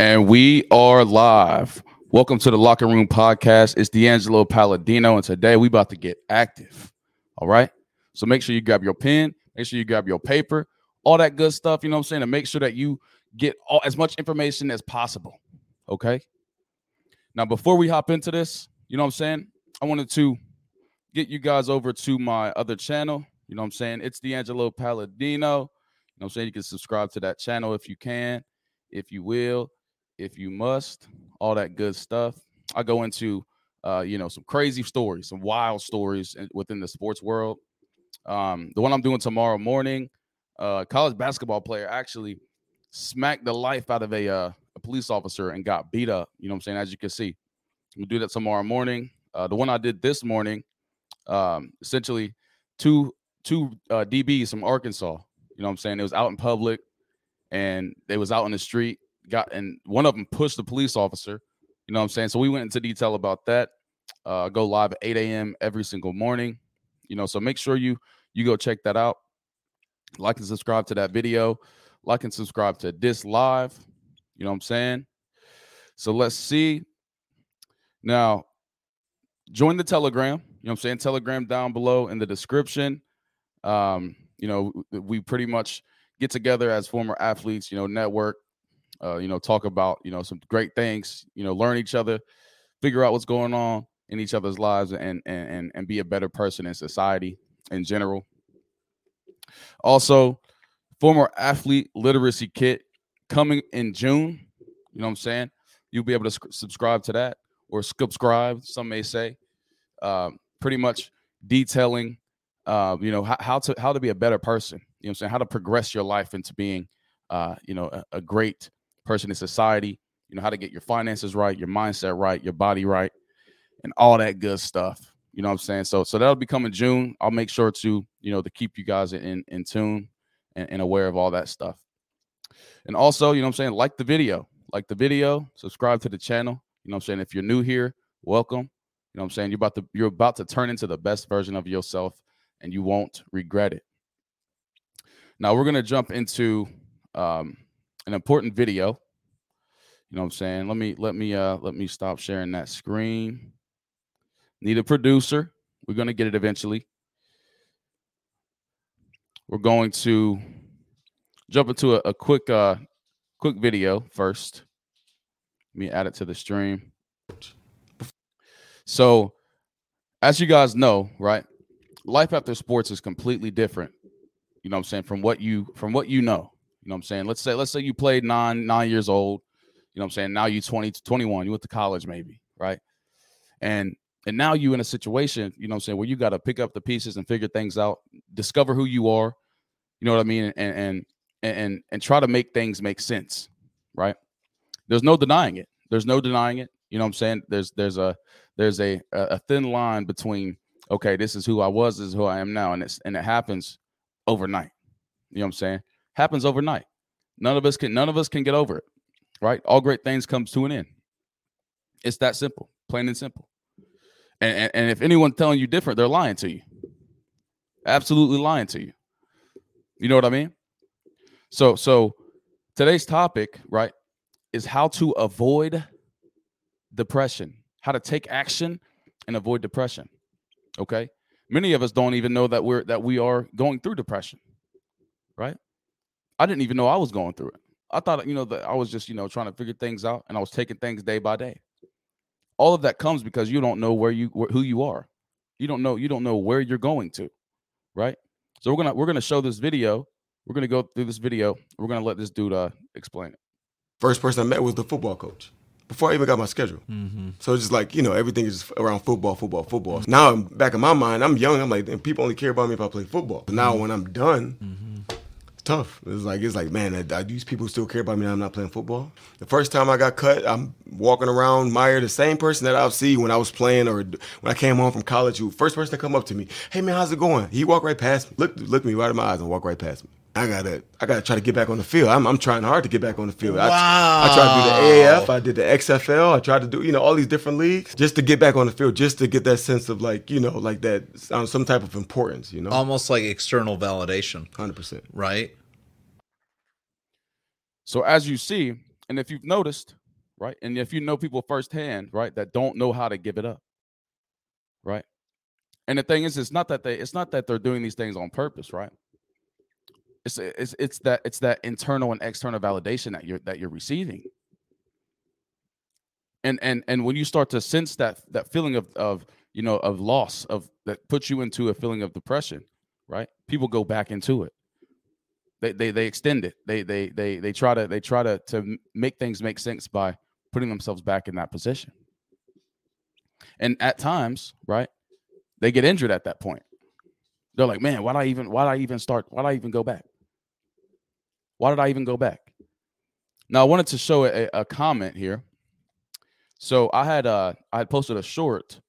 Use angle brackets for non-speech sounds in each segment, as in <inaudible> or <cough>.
And we are live. Welcome to the Locker Room Podcast. It's D'Angelo Palladino, and today we about to get active. All right. So make sure you grab your pen, make sure you grab your paper, all that good stuff. You know what I'm saying? And make sure that you get all as much information as possible. Okay. Now, before we hop into this, you know what I'm saying? I wanted to get you guys over to my other channel. You know what I'm saying? It's D'Angelo Palladino. You know what I'm saying? You can subscribe to that channel if you can, if you will, if you must, all that good stuff. I go into uh, you know, some crazy stories, some wild stories within the sports world. Um, the one I'm doing tomorrow morning, uh, college basketball player actually smacked the life out of a uh, a police officer and got beat up. You know what I'm saying? As you can see, gonna do that tomorrow morning. Uh, the one I did this morning, um, essentially two two uh, DBs from Arkansas. You know what I'm saying? It was out in public, and they was out in the street. Got and one of them pushed the police officer. You know what I'm saying? So we went into detail about that. Uh, go live at 8 a.m. every single morning. You know, so make sure you you go check that out. Like and subscribe to that video. Like and subscribe to this live. You know what I'm saying? So let's see. Now, join the Telegram. You know what I'm saying? Telegram down below in the description. Um, you know, we pretty much get together as former athletes, you know, network, uh, you know, talk about, you know, some great things, you know, learn each other, figure out what's going on in each other's lives and and and be a better person in society in general. Also, former athlete literacy kit coming in June. You know what I'm saying? You'll be able to sc- subscribe to that or subscribe, some may say. Uh, pretty much detailing, uh, you know, how, how, to how to be a better person. You know what I'm saying? How to progress your life into being, uh, you know, a, a great person in society. You know, how to get your finances right, your mindset right, your body right, and all that good stuff. You know what I'm saying? So so that'll be coming June. I'll make sure to, you know, to keep you guys in in tune and, and aware of all that stuff. And also, you know what I'm saying, like the video. Like the video, subscribe to the channel. You know what I'm saying? If you're new here, welcome. You know what I'm saying? You're about to you're about to turn into the best version of yourself and you won't regret it. Now we're gonna jump into um, an important video. You know what I'm saying? Let me let me uh let me stop sharing that screen. Need a producer. We're to get it eventually. We're going to jump into a, a quick uh quick video first. Let me add it to the stream. So, as you guys know, right? Life after sports is completely different. You know what I'm saying? From what you from what you know. You know what I'm saying? Let's say let's say you played 9 9 years old. You know what I'm saying? Now you 20 21, you went to college maybe, right? And and now you in a situation, you know what I'm saying, where you got to pick up the pieces and figure things out, discover who you are, you know what I mean, and and and and try to make things make sense, right? There's no denying it. There's no denying it. You know what I'm saying? There's there's a there's a a thin line between okay, this is who I was, this is who I am now, and it's and it happens overnight. You know what I'm saying? Happens overnight. None of us can none of us can get over it, right? All great things comes to an end. It's that simple, plain and simple. And, and, and if anyone's telling you different, they're lying to you. Absolutely lying to you. You know what I mean? So so today's topic, right, is how to avoid depression, how to take action and avoid depression. Okay? Many of us don't even know that we're that we are going through depression. Right? I didn't even know I was going through it. I thought, you know, that I was just, you know, trying to figure things out and I was taking things day by day all of that comes because you don't know where you who you are you don't know you don't know where you're going to right so we're gonna we're gonna show this video we're gonna go through this video we're gonna let this dude uh explain it first person i met was the football coach before I even got my schedule. Mm-hmm. So it's just like, you know, everything is around football, football, football. Mm-hmm. Now, back in my mind, I'm young. I'm like, and people only care about me if I play football. But now, mm-hmm. when I'm done, mm-hmm tough. It's like it's like man, these people still care about me? I'm not playing football. The first time I got cut, I'm walking around Meijer, the same person that I'll see when I was playing or when I came home from college. Who first person to come up to me, hey man, how's it going? He walked right past me, look look me right in my eyes and walk right past me. I gotta I gotta try to get back on the field. I'm, I'm trying hard to get back on the field. Wow. I, I tried to do the AAF, I did the XFL, I tried to do you know all these different leagues just to get back on the field, just to get that sense of like you know like that um, some type of importance. You know, almost like external validation. Hundred percent, right? So as you see, And if you've noticed, right, and if you know people firsthand, right, that don't know how to give it up, right? And the thing is, it's not that they, it's not that they're doing these things on purpose, right? It's it's it's that it's that internal and external validation that you're that you're receiving. And and and when you start to sense that that feeling of of you know of loss of that puts you into a feeling of depression, right? People go back into it. They they they extend it. They they they they try to they try to to make things make sense by putting themselves back in that position. And at times, right, they get injured at that point. They're like, man, why did I even why did I even start? Why did I even go back? Why did I even go back? Now I wanted to show a, a comment here. So I had uh I had posted a short,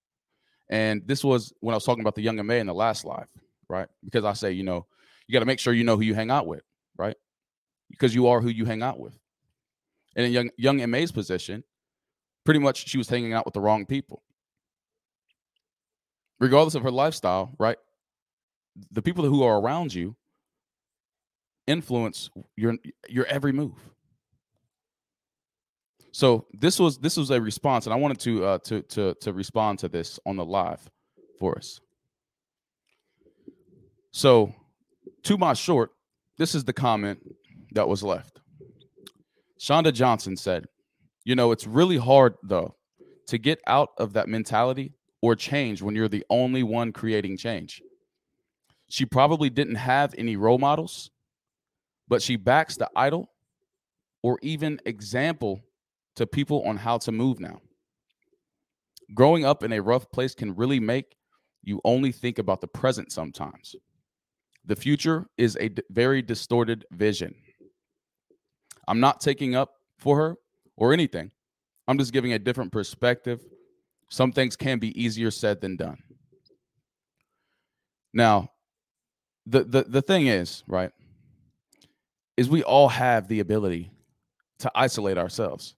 and this was when I was talking about the young and May in the last live, right? Because I say, you know, you got to make sure you know who you hang out with, right? Because you are who you hang out with. And in young young and May's position, pretty much she was hanging out with the wrong people. Regardless of her lifestyle, right? The people who are around you influence your your every move. So this was this was a response, and I wanted to uh, to to to respond to this on the live for us. So, to my short, this is the comment that was left. Shonda Johnson said, "You know, it's really hard though to get out of that mentality or change when you're the only one creating change." She probably didn't have any role models but she backs the idol or even example to people on how to move now. Growing up in a rough place can really make you only think about the present sometimes. The future is a d- very distorted vision. I'm not taking up for her or anything. I'm just giving a different perspective. Some things can be easier said than done. Now, the the, the thing is, right? Is we all have the ability to isolate ourselves.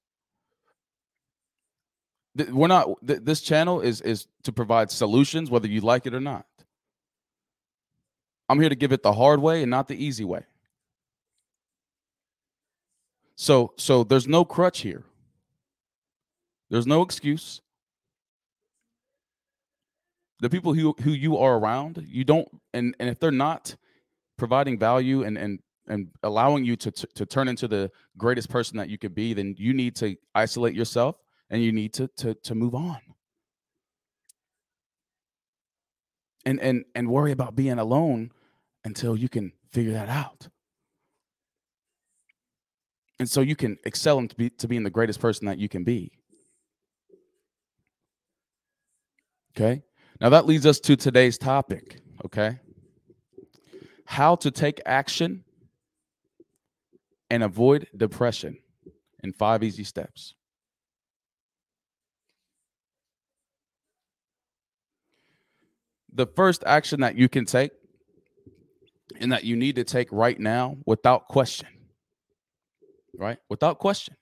We're not this channel is is to provide solutions whether you like it or not. I'm here to give it the hard way and not the easy way. So so there's no crutch here. There's no excuse. The people who who you are around, you don't and and if they're not providing value and and and allowing you to, to, to turn into the greatest person that you could be, then you need to isolate yourself and you need to to to move on. And and and worry about being alone until you can figure that out. And so you can excel into be, to being the greatest person that you can be. Okay? Now that leads us to today's topic, okay? How to take action and avoid depression in five easy steps. The first action that you can take and that you need to take right now without question, right? Without question,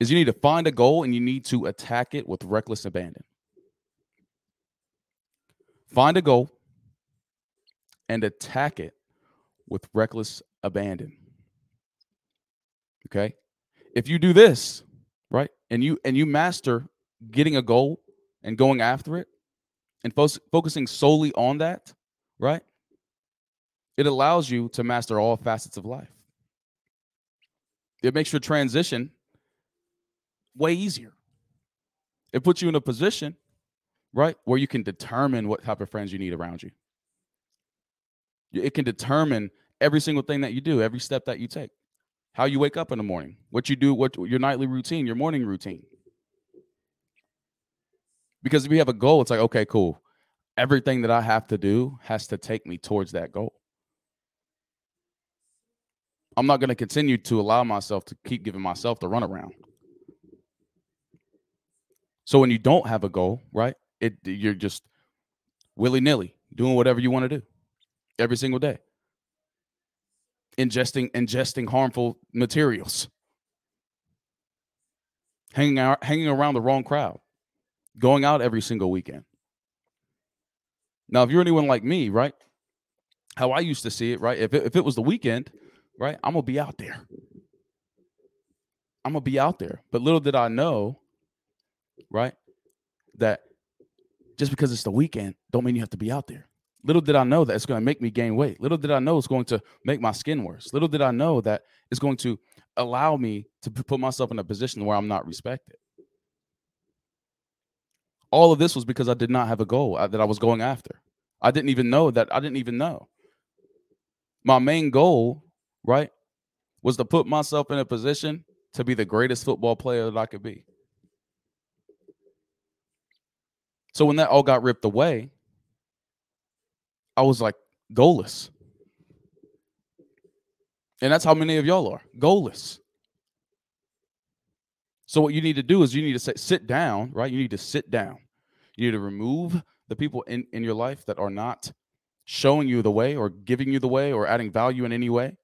is you need to find a goal and you need to attack it with reckless abandon. Find a goal and attack it with reckless abandon. Okay? If you do this, right? And you and you master getting a goal and going after it and fo- focusing solely on that, right? It allows you to master all facets of life. It makes your transition way easier. It puts you in a position, right, where you can determine what type of friends you need around you. It can determine every single thing that you do, every step that you take. How you wake up in the morning, what you do, what your nightly routine, your morning routine. Because if you have a goal, it's like, okay, cool. Everything that I have to do has to take me towards that goal. I'm not going to continue to allow myself to keep giving myself the runaround. So when you don't have a goal, right? It you're just willy nilly doing whatever you want to do every single day ingesting ingesting harmful materials hanging out hanging around the wrong crowd going out every single weekend now if you're anyone like me right how i used to see it right if it, if it was the weekend right i'm gonna be out there I'm gonna be out there. But little did I know, right, that just because it's the weekend, don't mean you have to be out there. Little did I know that it's going to make me gain weight. Little did I know it's going to make my skin worse. Little did I know that it's going to allow me to put myself in a position where I'm not respected. All of this was because I did not have a goal uh, that I was going after. I didn't even know that. I didn't even know. My main goal, right, was to put myself in a position to be the greatest football player that I could be. So when that all got ripped away, I was like goalless. And that's how many of y'all are goalless. So what you need to do is you need to say, sit down, right? You need to sit down. You need to remove the people in, in your life that are not showing you the way or giving you the way or adding value in any way.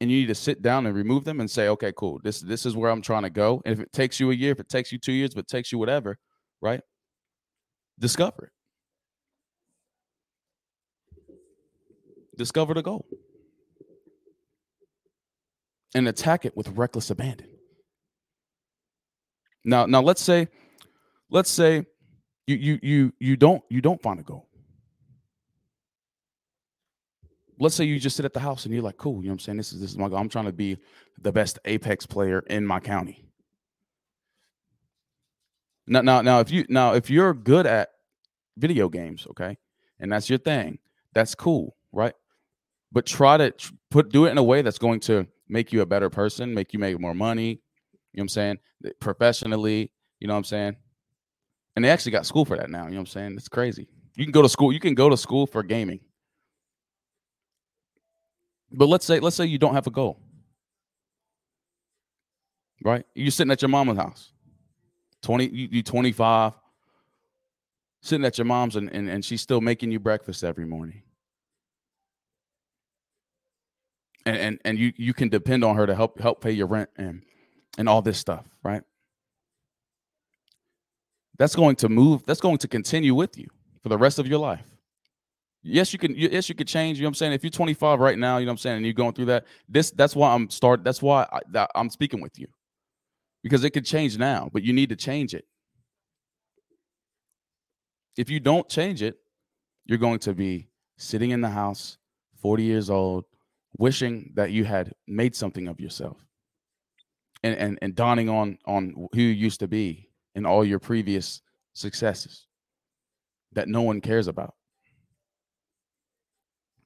And you need to sit down and remove them and say, okay, cool. This this is where I'm trying to go. And if it takes you a year, if it takes you two years, if it takes you whatever, right? Discover it. Discover the goal. And attack it with reckless abandon. Now, now let's say, let's say you you you you don't you don't find a goal. Let's say you just sit at the house and you're like, cool, you know what I'm saying? This is this is my goal. I'm trying to be the best apex player in my county. Now, now, now, if you now if you're good at video games, okay, and that's your thing, that's cool, right? But try to put do it in a way that's going to make you a better person, make you make more money. You know what I'm saying? Professionally, you know what I'm saying? And they actually got school for that now. You know what I'm saying? It's crazy. You can go to school. You can go to school for gaming. But let's say let's say you don't have a goal. Right? You're sitting at your mama's house. 20 you, you 25 sitting at your mom's and, and, and she's still making you breakfast every morning. And, and and you you can depend on her to help help pay your rent and and all this stuff, right? that's going to move that's going to continue with you for the rest of your life. Yes you can yes you could change you know what i'm saying? If you're 25 right now you know what i'm saying and you're going through that this that's why i'm start that's why I, that i'm speaking with you. Because it could change now but you need to change it. If you don't change it you're going to be sitting in the house 40 years old wishing that you had made something of yourself and and, and dawning on on who you used to be in all your previous successes that no one cares about.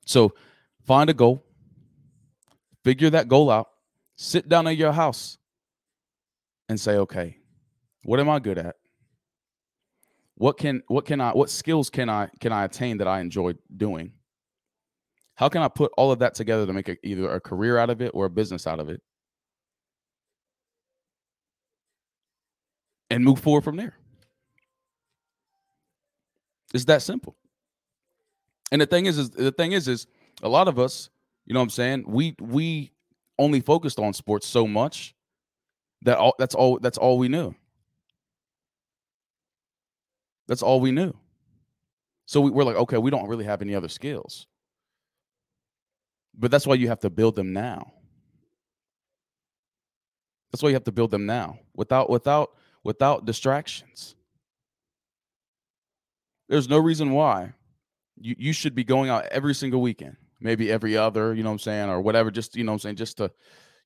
So find a goal, figure that goal out, sit down at your house and say, okay, what am I good at? What can what can I what skills can I can I attain that I enjoy doing? How can I put all of that together to make a, either a career out of it or a business out of it? and move forward from there. It's that simple. And the thing is, is the thing is, is a lot of us, you know what I'm saying? We we only focused on sports so much that all that's all that's all we knew. That's all we knew. So we, we're like, okay, we don't really have any other skills. But that's why you have to build them now. That's why you have to build them now. Without without without distractions. There's no reason why you, you should be going out every single weekend, maybe every other, you know what I'm saying, or whatever, just, you know what I'm saying, just to,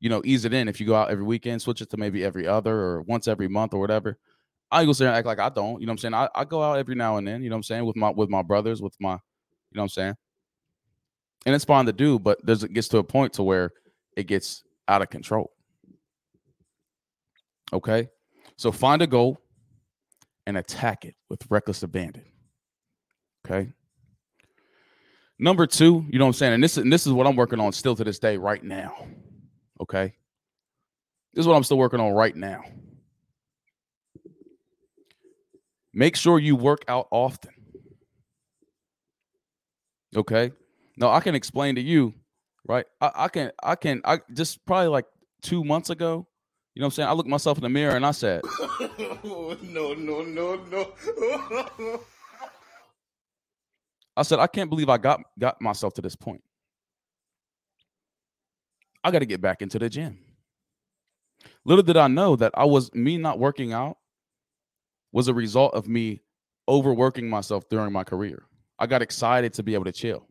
you know, ease it in. If you go out every weekend, switch it to maybe every other or once every month or whatever. I go sit and act like I don't, you know what I'm saying? I, I go out every now and then, you know what I'm saying, with my with my brothers, with my, you know what I'm saying? And it's fine to do, but there's it gets to a point to where it gets out of control. Okay. So find a goal and attack it with reckless abandon. Okay. Number two, you know what I'm saying? And this, and this is what I'm working on still to this day, right now. Okay. This is what I'm still working on right now. Make sure you work out often. Okay. Now I can explain to you, right? I, I can, I can, I just probably like two months ago, you know what I'm saying? I looked myself in the mirror and I said, <laughs> No, no, no, no. I said, I can't believe I got got myself to this point. I got to get back into the gym. Little did I know that I was me not working out was a result of me overworking myself during my career. I got excited to be able to chill.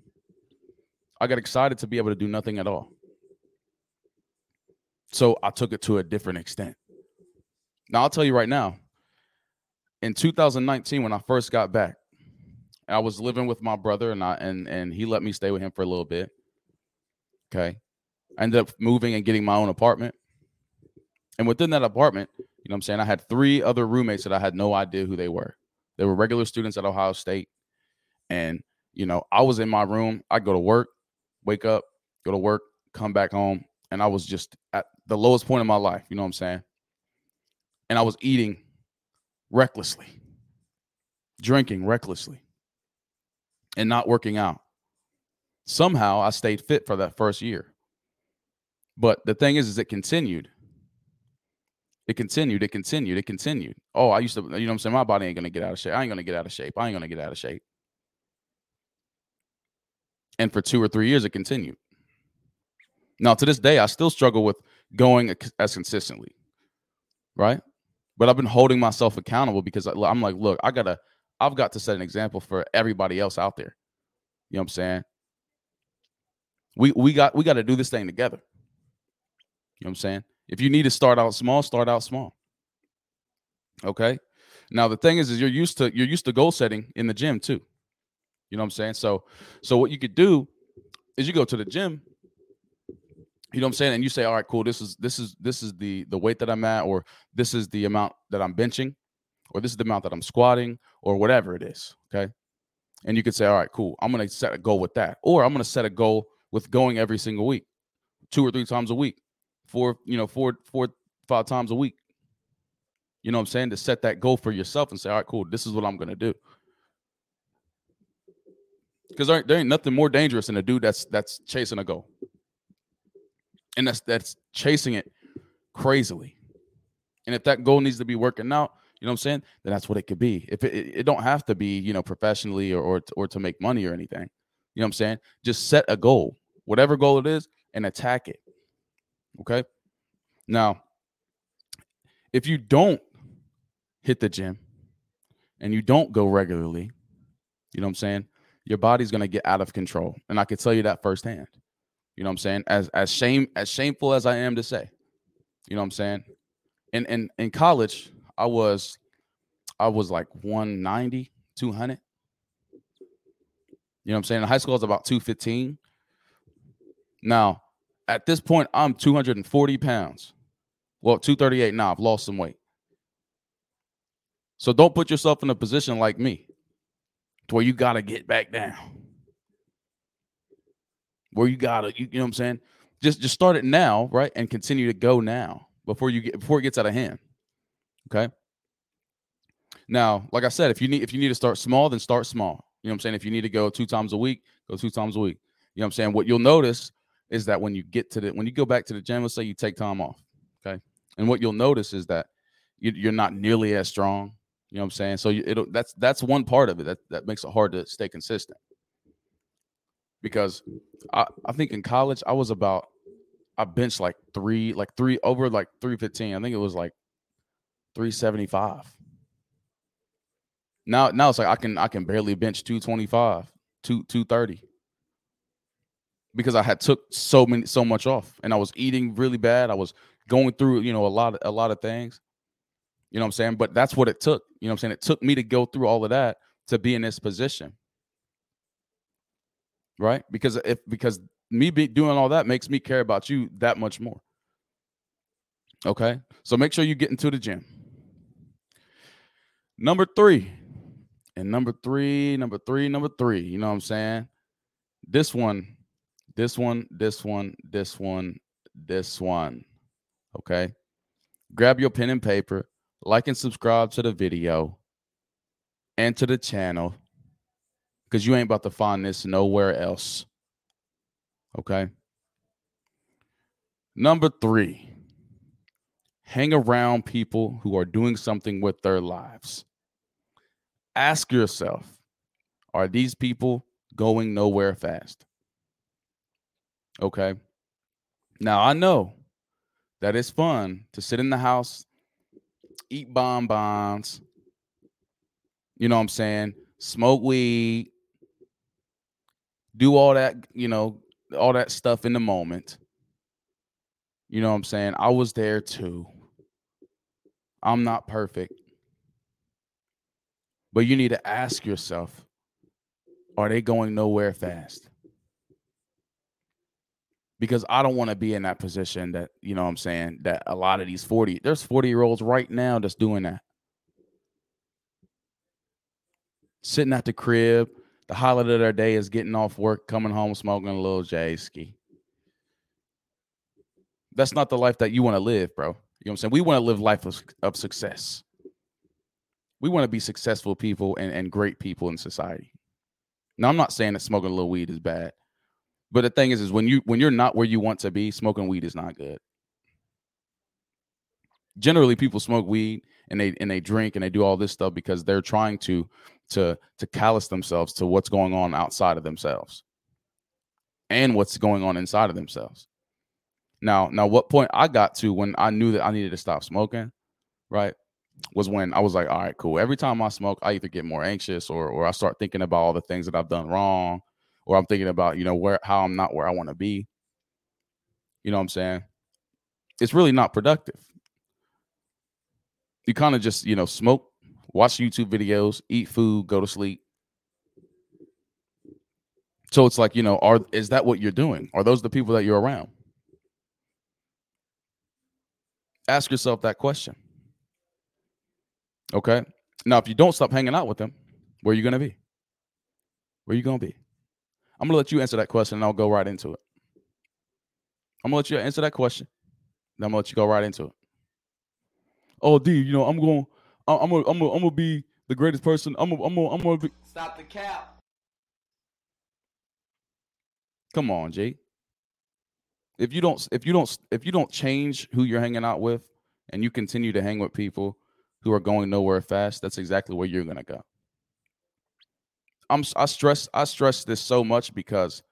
I got excited to be able to do nothing at all. So I took it to a different extent. Now I'll tell you right now, in 2019, when I first got back, I was living with my brother and I and and he let me stay with him for a little bit. Okay. I ended up moving and getting my own apartment. And within that apartment, you know I'm saying, I had three other roommates that I had no idea who they were. They were regular students at Ohio State. And, you know, I was in my room. I go to work, wake up, go to work, come back home. And I was just at the lowest point in my life. You know what I'm saying? And I was eating recklessly, drinking recklessly, and not working out. Somehow I stayed fit for that first year. But the thing is, is it continued. It continued, it continued, it continued. Oh, I used to, you know what I'm saying? My body ain't gonna get out of shape. I ain't gonna get out of shape. I ain't gonna get out of shape. And for two or three years, it continued. Now, to this day, I still struggle with going as consistently, right? But I've been holding myself accountable because I'm like, look, I gotta, I've got to set an example for everybody else out there. You know what I'm saying? We we got we got to do this thing together. You know what I'm saying? If you need to start out small, start out small. Okay. Now the thing is, is you're used to you're used to goal setting in the gym too. You know what I'm saying? So so what you could do is you go to the gym. You know what I'm saying? And you say, all right, cool. This is this is this is the the weight that I'm at, or this is the amount that I'm benching, or this is the amount that I'm squatting, or whatever it is. Okay. And you could say, all right, cool. I'm gonna set a goal with that, or I'm gonna set a goal with going every single week, two or three times a week four, you know, four, four, five times a week. You know what I'm saying? To set that goal for yourself and say, all right, cool, this is what I'm gonna do. Because there, there ain't nothing more dangerous than a dude that's that's chasing a goal. And that's that's chasing it crazily. And if that goal needs to be working out, you know what I'm saying? Then that's what it could be. If it, it, it don't have to be, you know, professionally or, or or to make money or anything. You know what I'm saying? Just set a goal, whatever goal it is, and attack it. Okay. Now, if you don't hit the gym and you don't go regularly, you know what I'm saying? Your body's gonna get out of control. And I can tell you that firsthand. You know what I'm saying? As as shame as shameful as I am to say. You know what I'm saying? In in in college, I was I was like 190, 200. You know what I'm saying? In high school, I was about 215. Now, at this point, I'm 240 pounds. Well, 238 now. I've lost some weight. So don't put yourself in a position like me to where you got to get back down. Where you got to, you, you know what I'm saying? Just just start it now, right? And continue to go now before you get before it gets out of hand. Okay? Now, like I said, if you need if you need to start small, then start small. You know what I'm saying? If you need to go two times a week, go two times a week. You know what I'm saying? What you'll notice is that when you get to the when you go back to the gym, let's say you take time off, okay, and what you'll notice is that you, are not nearly as strong. You know what I'm saying? So it that's that's one part of it that that makes it hard to stay consistent. Because I I think in college I was about I benched like three like three over like 315. I think it was like 375. Now now it's like I can I can barely bench 225, 2 230 because I had took so many so much off and I was eating really bad. I was going through, you know, a lot a lot of things. You know what I'm saying? But that's what it took. You know what I'm saying? It took me to go through all of that to be in this position. Right? Because if because me be doing all that makes me care about you that much more. Okay? So make sure you get into the gym. Number 3. And number 3, number 3, number 3, you know what I'm saying? This one this one, this one, this one, this one. Okay. Grab your pen and paper, like and subscribe to the video and to the channel because you ain't about to find this nowhere else. Okay. Number three, hang around people who are doing something with their lives. Ask yourself, are these people going nowhere fast? Okay. Now I know that it's fun to sit in the house, eat bonbons, you know what I'm saying? Smoke weed, do all that, you know, all that stuff in the moment. You know what I'm saying? I was there too. I'm not perfect. But you need to ask yourself are they going nowhere fast? Because I don't want to be in that position that, you know what I'm saying, that a lot of these 40, there's 40 year olds right now that's doing that. Sitting at the crib, the highlight of their day is getting off work, coming home, smoking a little J ski. That's not the life that you want to live, bro. You know what I'm saying? We want to live life of, of success. We want to be successful people and, and great people in society. Now, I'm not saying that smoking a little weed is bad, but the thing is, is when you when you're not where you want to be, smoking weed is not good. Generally, people smoke weed and they and they drink and they do all this stuff because they're trying to to to callous themselves to what's going on outside of themselves and what's going on inside of themselves. Now, now what point I got to when I knew that I needed to stop smoking, right? Was when I was like, all right, cool. Every time I smoke, I either get more anxious or or I start thinking about all the things that I've done wrong, or I'm thinking about, you know, where how I'm not where I want to be. You know what I'm saying? It's really not productive. You kind of just, you know, smoke, watch YouTube videos, eat food, go to sleep. So it's like, you know, are is that what you're doing? Are those the people that you're around? Ask yourself that question. Okay. Now, if you don't stop hanging out with them, where are you going to be? Where are you going to be? I'm going to let you answer that question and I'll go right into it. I'm going to let you answer that question. Then I'm going to let you go right into it. Oh, D, you know, I'm going, I'm going, I'm going, I'm to be the greatest person. I'm going, I'm going, I'm to be. Stop the cap. Come on, Jay. If you don't, if you don't, if you don't change who you're hanging out with, and you continue to hang with people who are going nowhere fast, that's exactly where you're gonna go. I'm, I stress, I stress this so much because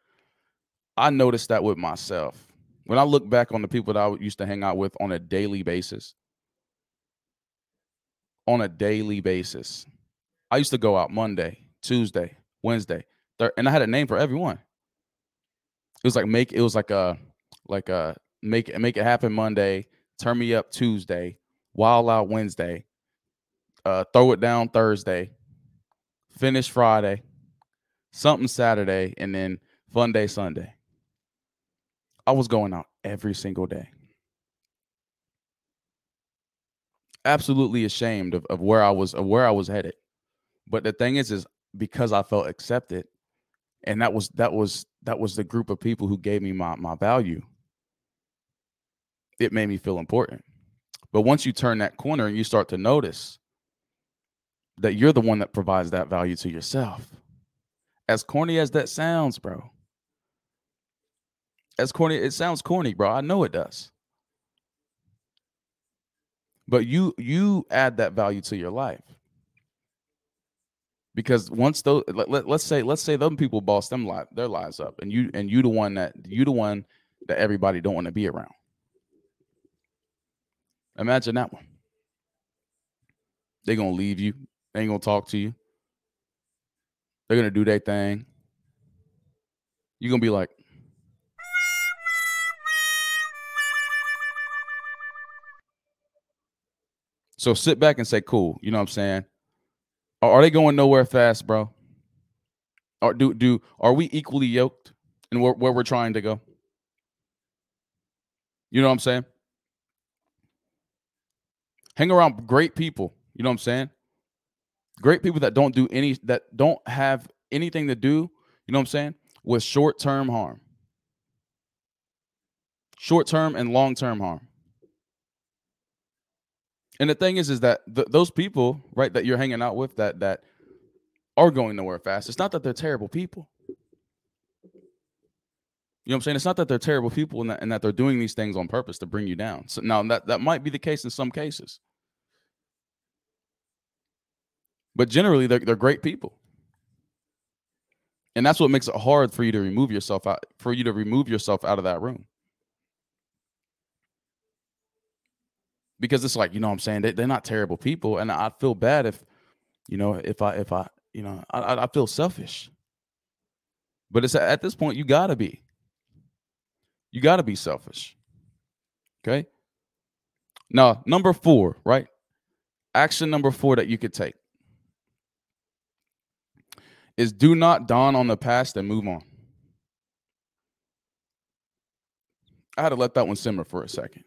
I noticed that with myself. When I look back on the people that I used to hang out with on a daily basis, on a daily basis, I used to go out Monday, Tuesday, Wednesday, thir- and I had a name for everyone. It was like make it was like a like a make make it happen Monday, turn me up Tuesday, wild out Wednesday, uh, throw it down Thursday, finish Friday, something Saturday, and then fun day Sunday. I was going out every single day. Absolutely ashamed of, of where I was of where I was headed. But the thing is, is because I felt accepted, and that was that was that was the group of people who gave me my my value it made me feel important but once you turn that corner and you start to notice that you're the one that provides that value to yourself. As corny as that sounds bro. As corny it sounds corny bro. I know it does. But you you add that value to your life. Because once those let, let, us say let's say them people boss them li- their lives up and you and you the one that you the one that everybody don't want to be around. Imagine that one. They're gonna leave you they ain't gonna talk to you they're gonna do their thing you're gonna be like so sit back and say cool you know what i'm saying are they going nowhere fast, bro? Or do do are we equally yoked in where, where we're trying to go? You know what I'm saying? Hang around great people. You know what I'm saying? Great people that don't do any that don't have anything to do, you know what I'm saying, with short-term harm. Short-term and long-term harm. And the thing is, is that th- those people, right, that you're hanging out with, that that are going nowhere fast. It's not that they're terrible people. You know what I'm saying? It's not that they're terrible people and that, and that they're doing these things on purpose to bring you down. So now that that might be the case in some cases, but generally they're they're great people, and that's what makes it hard for you to remove yourself out for you to remove yourself out of that room. because it's like you know what I'm saying they, they're not terrible people, and I feel bad if you know if I if I you know I I feel selfish. But it's at this point you gotta be. You gotta be selfish. Okay. Now number four, right? Action number four that you could take is do not dawn on the past and move on. I had to let that one simmer for a second.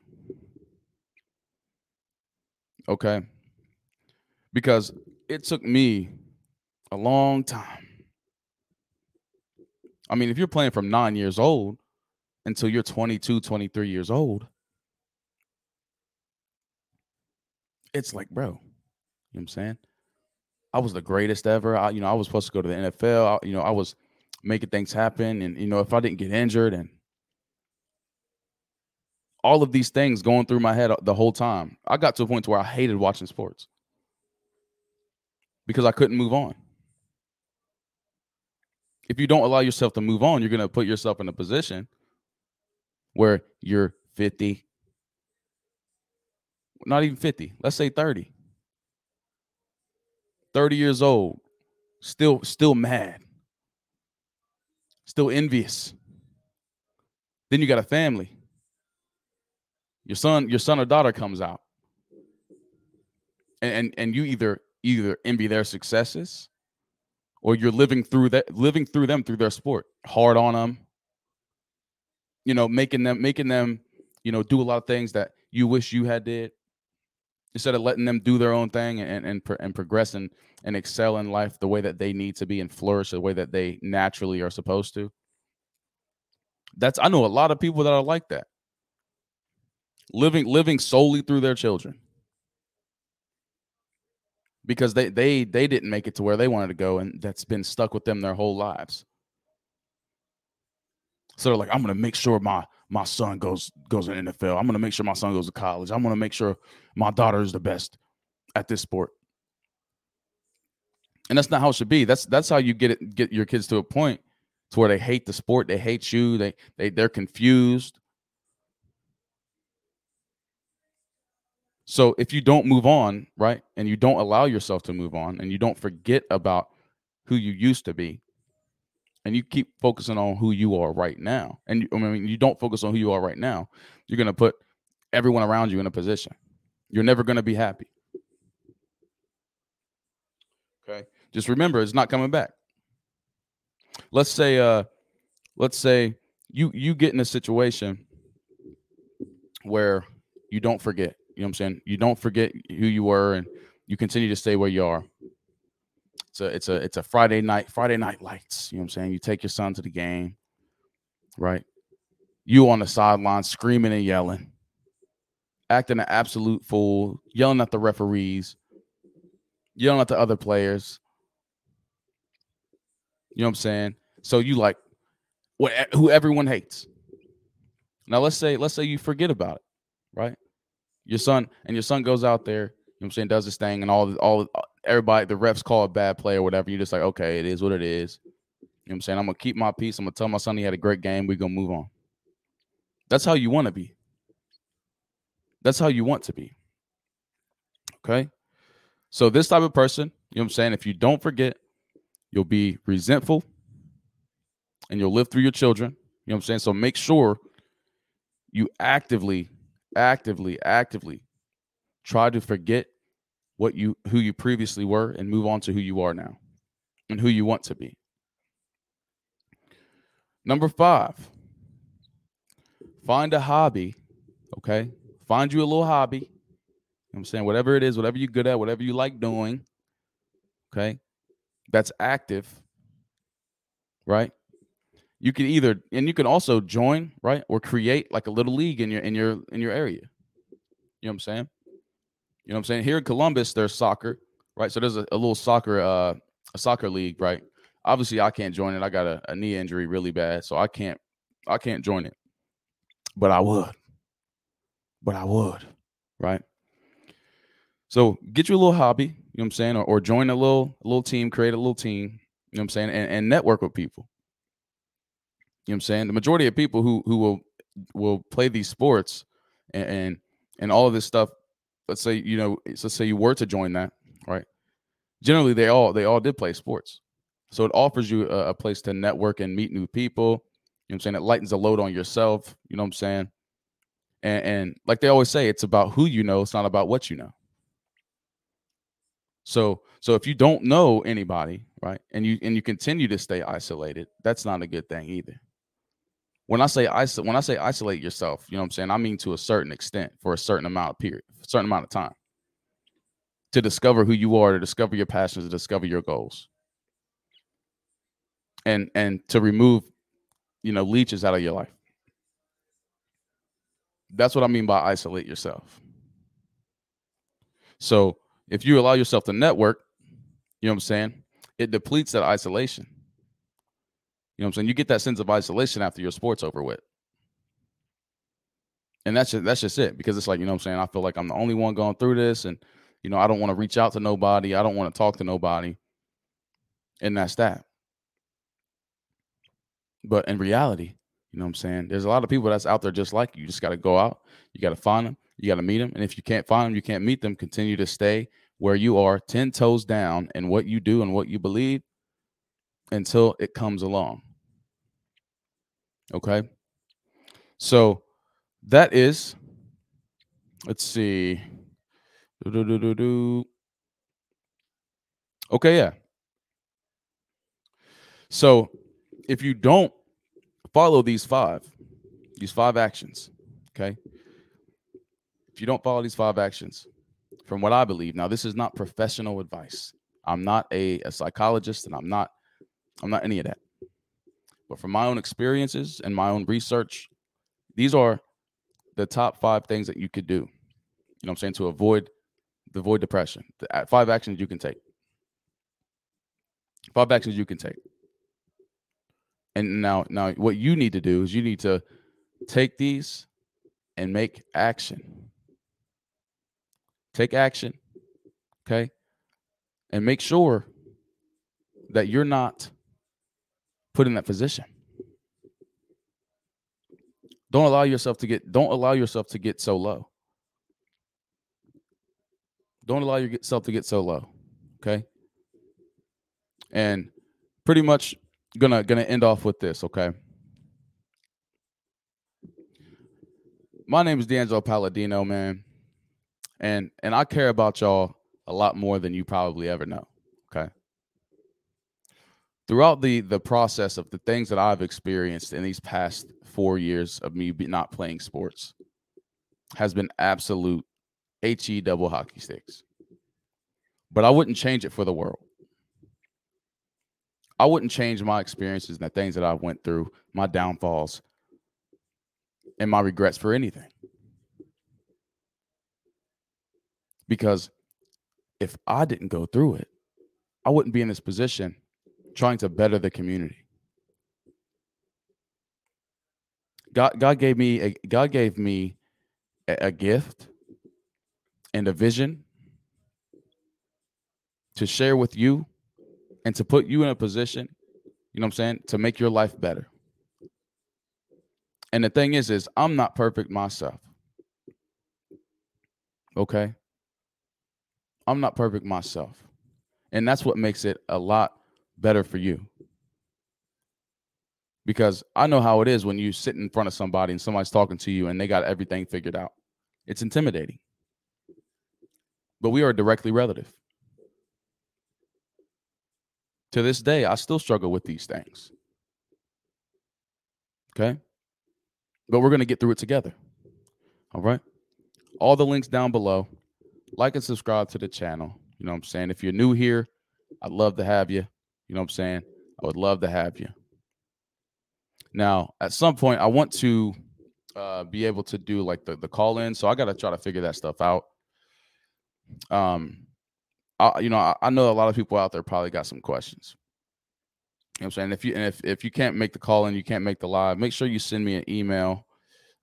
Okay. Because it took me a long time. I mean, if you're playing from nine years old until you're 22, 23 years old, it's like, bro, you know what I'm saying? I was the greatest ever. I, you know, I was supposed to go to the NFL. I, you know, I was making things happen. And, you know, if I didn't get injured and all of these things going through my head uh, the whole time. I got to a point to where I hated watching sports because I couldn't move on. If you don't allow yourself to move on, you're going to put yourself in a position where you're 50, not even 50, let's say 30. 30 years old, still still mad, still envious. Then you got a family. Your son, your son or daughter comes out. And and, and you either either envy their successes or you're living through that living through them through their sport hard on them you know making them making them you know do a lot of things that you wish you had did instead of letting them do their own thing and and, and progress and, and excel in life the way that they need to be and flourish the way that they naturally are supposed to that's i know a lot of people that are like that living living solely through their children because they they they didn't make it to where they wanted to go and that's been stuck with them their whole lives so they're like i'm to make sure my my son goes goes to NFL. I'm gonna make sure my son goes to college. I'm gonna make sure my daughter is the best at this sport. And that's not how it should be. That's that's how you get it get your kids to a point to where they hate the sport, they hate you, they they they're confused. So if you don't move on, right, and you don't allow yourself to move on, and you don't forget about who you used to be, and you keep focusing on who you are right now, and I mean, you don't focus on who you are right now, you're to put everyone around you in a position. You're never going to be happy. Okay. Just remember, it's not coming back. Let's say, uh, let's say you you get in a situation where you don't forget. You know what I'm saying? You don't forget who you were, and you continue to stay where you are it's a it's a it's a Friday night Friday night lights. You know what I'm saying? You take your son to the game, right? You on the sideline screaming and yelling, acting an absolute fool, yelling at the referees, yelling at the other players. You know what I'm saying? So you like what who everyone hates. Now let's say let's say you forget about it, right? Your son and your son goes out there, you know what I'm saying, does his thing and all all everybody, the refs call a bad play or whatever. You're just like, okay, it is what it is. You know what I'm saying? I'm gonna keep my peace. I'm gonna tell my son he had a great game. We're gonna move on. That's how you want to be. That's how you want to be. Okay. So this type of person, you know what I'm saying? If you don't forget, you'll be resentful and you'll live through your children. You know what I'm saying? So make sure you actively, actively, actively try to forget what you who you previously were and move on to who you are now and who you want to be. Number 5. Find a hobby, okay? Find you a little hobby. You know I'm saying whatever it is, whatever you're good at, whatever you like doing, okay? That's active. Right? You can either and you can also join, right? Or create like a little league in your in your in your area. You know what I'm saying? You know what I'm saying? Here in Columbus, there's soccer, right? So there's a, a little soccer, uh, a soccer league, right? Obviously, I can't join it. I got a, a knee injury really bad, so I can't, I can't join it. But I would. But I would, right? So get you a little hobby, you know what I'm saying, or, or join a little little team, create a little team, you know what I'm saying, and, and network with people. You know what I'm saying? The majority of people who who will will play these sports and, and and all of this stuff let's say you know, let's say you were to join that, right? Generally, they all they all did play sports, so it offers you a, a place to network and meet new people. You know what I'm saying? It lightens the load on yourself. You know what I'm saying? And, and like they always say, it's about who you know. It's not about what you know. So so if you don't know anybody, right, and you and you continue to stay isolated, that's not a good thing either. When I say isolate, when I say isolate yourself, you know what I'm saying? I mean to a certain extent for a certain amount of period, a certain amount of time. To discover who you are, to discover your passions, to discover your goals. And and to remove, you know, leeches out of your life. That's what I mean by isolate yourself. So if you allow yourself to network, you know what I'm saying? It depletes that isolation. You know what I'm saying? You get that sense of isolation after your sport's over with. And that's just that's just it. Because it's like, you know what I'm saying? I feel like I'm the only one going through this. And, you know, I don't want to reach out to nobody. I don't want to talk to nobody. And that's that. But in reality, you know what I'm saying? There's a lot of people that's out there just like you. You just got to go out. You got to find them. You got to meet them. And if you can't find them, you can't meet them. Continue to stay where you are 10 toes down in what you do and what you believe until it comes along. Okay. So that is, let's see. Okay, yeah. So if you don't follow these five, these five actions, okay? If you don't follow these five actions, from what I believe, now this is not professional advice. I'm not a, a psychologist and I'm not I'm not any of that. But from my own experiences and my own research, these are the top five things that you could do. You know what I'm saying? To avoid the avoid depression. The uh, five actions you can take. Five actions you can take. And now now what you need to do is you need to take these and make action. Take action. Okay? And make sure that you're not put in that position. Don't allow yourself to get don't allow yourself to get so low. Don't allow yourself to get so low. Okay? And pretty much gonna gonna end off with this, okay? My name is D'Angelo Palladino, man. And and I care about y'all a lot more than you probably ever know. Okay throughout the the process of the things that I've experienced in these past four years of me not playing sports has been absolute he double hockey sticks. But I wouldn't change it for the world. I wouldn't change my experiences and the things that I went through, my downfalls, and my regrets for anything. Because if I didn't go through it, I wouldn't be in this position trying to better the community. God, God gave me a, God gave me a, a gift and a vision to share with you and to put you in a position, you know what I'm saying, to make your life better. And the thing is, is I'm not perfect myself. Okay. I'm not perfect myself. And that's what makes it a lot better for you. Because I know how it is when you sit in front of somebody and somebody's talking to you and they got everything figured out. It's intimidating. But we are directly relative. To this day, I still struggle with these things. Okay? But we're going to get through it together. All right? All the links down below. Like and subscribe to the channel. You know what I'm saying? If you're new here, I'd love to have you. You know what I'm saying? I would love to have you. Now, at some point, I want to uh, be able to do like the, the call in. So I got to try to figure that stuff out. Um, I, you know, I, I, know a lot of people out there probably got some questions. You know what I'm saying? If you and if, if you can't make the call and you can't make the live, make sure you send me an email,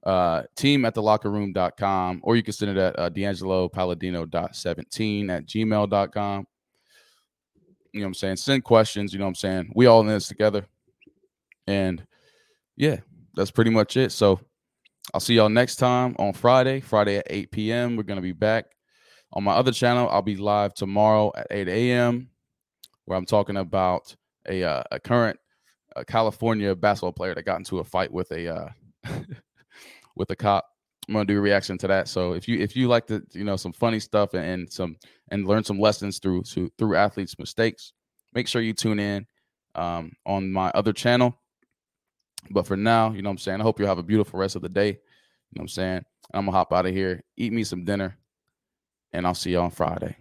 uh, team at the locker room.com, or you can send it at uh, D'Angelo Palladino.17 at gmail.com. You know what I'm saying? Send questions. You know what I'm saying? We all in this together. And yeah, that's pretty much it. So I'll see y'all next time on Friday, Friday at 8 p.m. We're going to be back On my other channel, I'll be live tomorrow at 8 a.m. where I'm talking about a uh, a current uh, California basketball player that got into a fight with a uh, <laughs> with a cop. I'm gonna do a reaction to that. So if you if you like to you know some funny stuff and, and some and learn some lessons through to, through athletes' mistakes, make sure you tune in um, on my other channel. But for now, you know what I'm saying? I hope you have a beautiful rest of the day. You know what I'm saying? I'm gonna hop out of here, eat me some dinner, and I'll see you on Friday.